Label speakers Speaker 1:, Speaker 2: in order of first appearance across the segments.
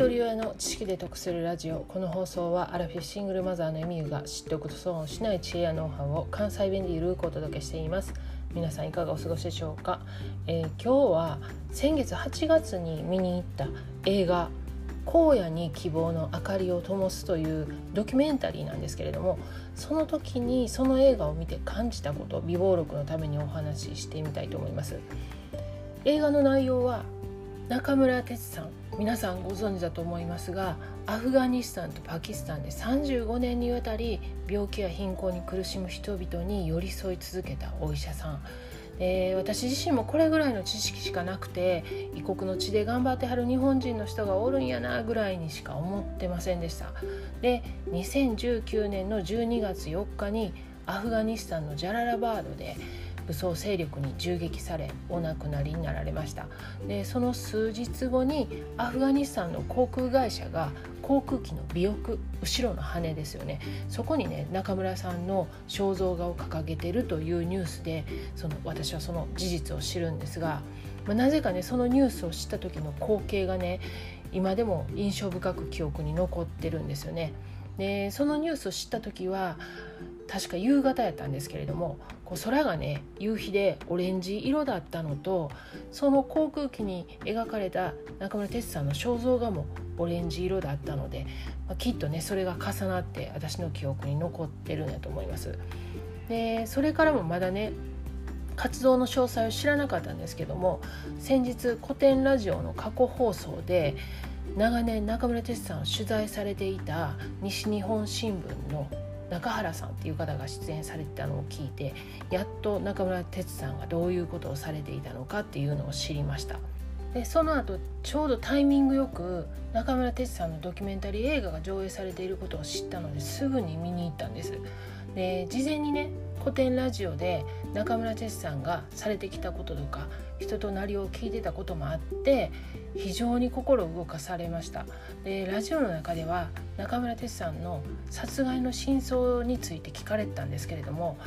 Speaker 1: 一人親の知識で得するラジオ。この放送はアラフィフシングルマザーのエミユが知っておくと損をしない知恵やノウハウを関西弁でゆるくお届けしています。皆さんいかがお過ごしでしょうか、えー、今日は先月8月に見に行った映画荒野に希望の明かりを灯すというドキュメンタリーなんですけれどもその時にその映画を見て感じたこと美貌録のためにお話ししてみたいと思います。映画の内容は中村哲さん皆さんご存知だと思いますがアフガニスタンとパキスタンで35年にわたり病気や貧困に苦しむ人々に寄り添い続けたお医者さん。私自身もこれぐらいの知識しかなくて異国の地で頑張ってはる日本人の人がおるんやなぐらいにしか思ってませんでした。で2019年の12月4日にアフガニスタンのジャララバードで武装勢力に銃撃されお亡くなりになられましたでその数日後にアフガニスタンの航空会社が航空機の尾翼後ろの羽ですよねそこにね中村さんの肖像画を掲げてるというニュースでその私はその事実を知るんですが、まあ、なぜかねそのニュースを知った時の光景がね今でも印象深く記憶に残ってるんですよね。でそのニュースを知った時は確か夕方やったんですけれどもこう空がね夕日でオレンジ色だったのとその航空機に描かれた中村哲さんの肖像画もオレンジ色だったので、まあ、きっとねそれが重なって私の記憶に残ってるんやと思います。でそれからもまだね活動の詳細を知らなかったんですけども先日古典ラジオの過去放送で長年中村哲さんを取材されていた西日本新聞の中原さんっていう方が出演されてたのを聞いてやっと中村哲さんがどういうことをされていたのかっていうのを知りました。でその後ちょうどタイミングよく中村哲さんのドキュメンタリー映画が上映されていることを知ったのですぐに見に行ったんです。で事前にね古典ラジオで中村哲さんがされてきたこととか人となりを聞いてたこともあって非常に心動かされました。でラジオの中では中村哲さんの殺害の真相について聞かれてたんですけれども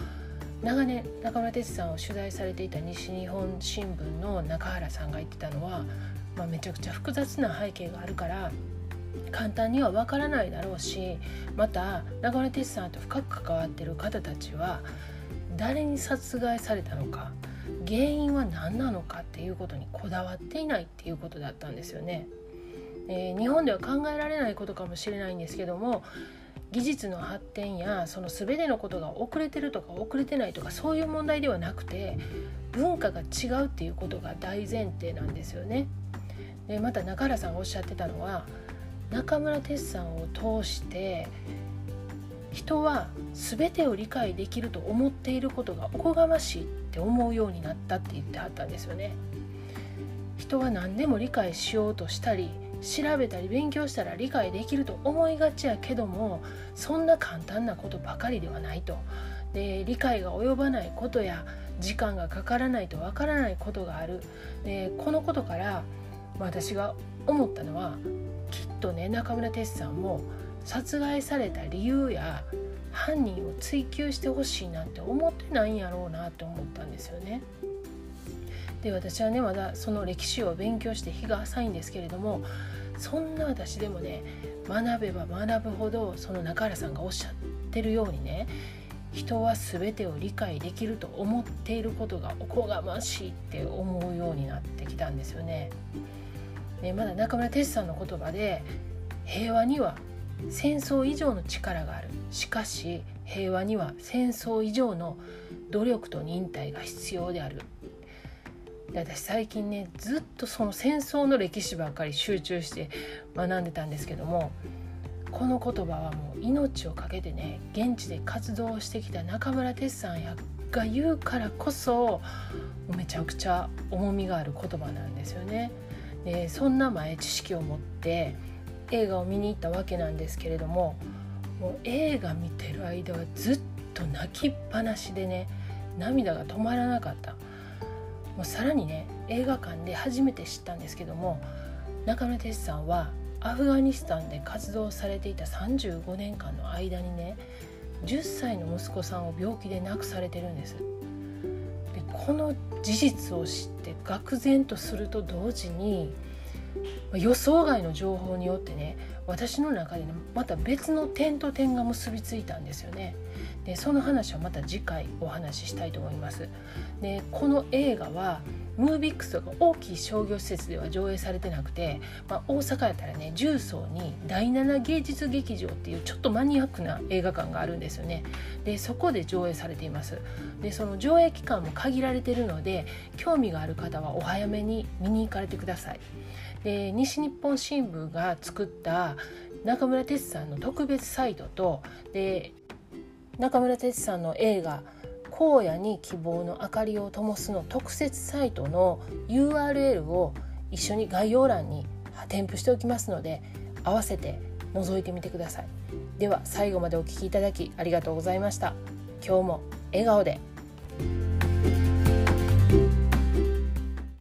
Speaker 1: 長年中村哲さんを取材されていた西日本新聞の中原さんが言ってたのは、まあ、めちゃくちゃ複雑な背景があるから簡単にはわからないだろうしまた中村哲さんと深く関わってる方たちは誰に殺害されたのか原因は何なのかっていうことにこだわっていないっていうことだったんですよね。えー、日本では考えられないことかもしれないんですけども技術の発展やその全てのことが遅れてるとか遅れてないとかそういう問題ではなくて文化が違うっていうことが大前提なんですよね。でまた中原さんがおっしゃってたのは中村哲さんを通して人は全てを理解できると思っていることがおこがましいって思うようになったって言ってはったんですよね。人は何でも理解しようとしたり調べたり勉強したら理解できると思いがちやけどもそんな簡単なことばかりではないと。で理解が及ばないことや時間がかからないとわからないことがあるでこのことから私が思ったのはとね中村哲さんも殺害された理由や犯人を追及してほしいなんて思ってないんやろうなって思ったんですよね。で私はねまだその歴史を勉強して日が浅いんですけれどもそんな私でもね学べば学ぶほどその中原さんがおっしゃってるようにね人は全てを理解できると思っていることがおこがましいって思うようになってきたんですよね。でまだ中村哲さんの言葉で平和には戦争以上の力があるしかし平和には戦争以上の努力と忍耐が必要であるで私最近ねずっとその戦争の歴史ばっかり集中して学んでたんですけどもこの言葉はもう命を懸けてね現地で活動してきた中村哲さんやが言うからこそめちゃくちゃ重みがある言葉なんですよね。でそんな前知識を持って映画を見に行ったわけなんですけれどももう映画見てる間はずっと泣きっぱなしでね涙が止まらなかったもうさらにね映画館で初めて知ったんですけども中村哲さんはアフガニスタンで活動されていた35年間の間にね10歳の息子さんを病気で亡くされてるんです。この事実を知って愕然とすると同時に予想外の情報によってね私の中でねまた別の点と点が結びついたんですよね。でその話はまた次回お話ししたいと思います。でこの映画はムービックスとか大きい商業施設では上映されてなくて、まあ、大阪やったらね重曹に第7芸術劇場っていうちょっとマニアックな映画館があるんですよねでそこで上映されていますでその上映期間も限られてるので興味がある方はお早めに見に行かれてくださいで西日本新聞が作った中村哲さんの特別サイトとで中村哲さんの映画荒野に希望の明かりを灯すの特設サイトの URL を一緒に概要欄に添付しておきますので合わせて覗いてみてください。では最後までお聴きいただきありがとうございました。今日も笑顔で。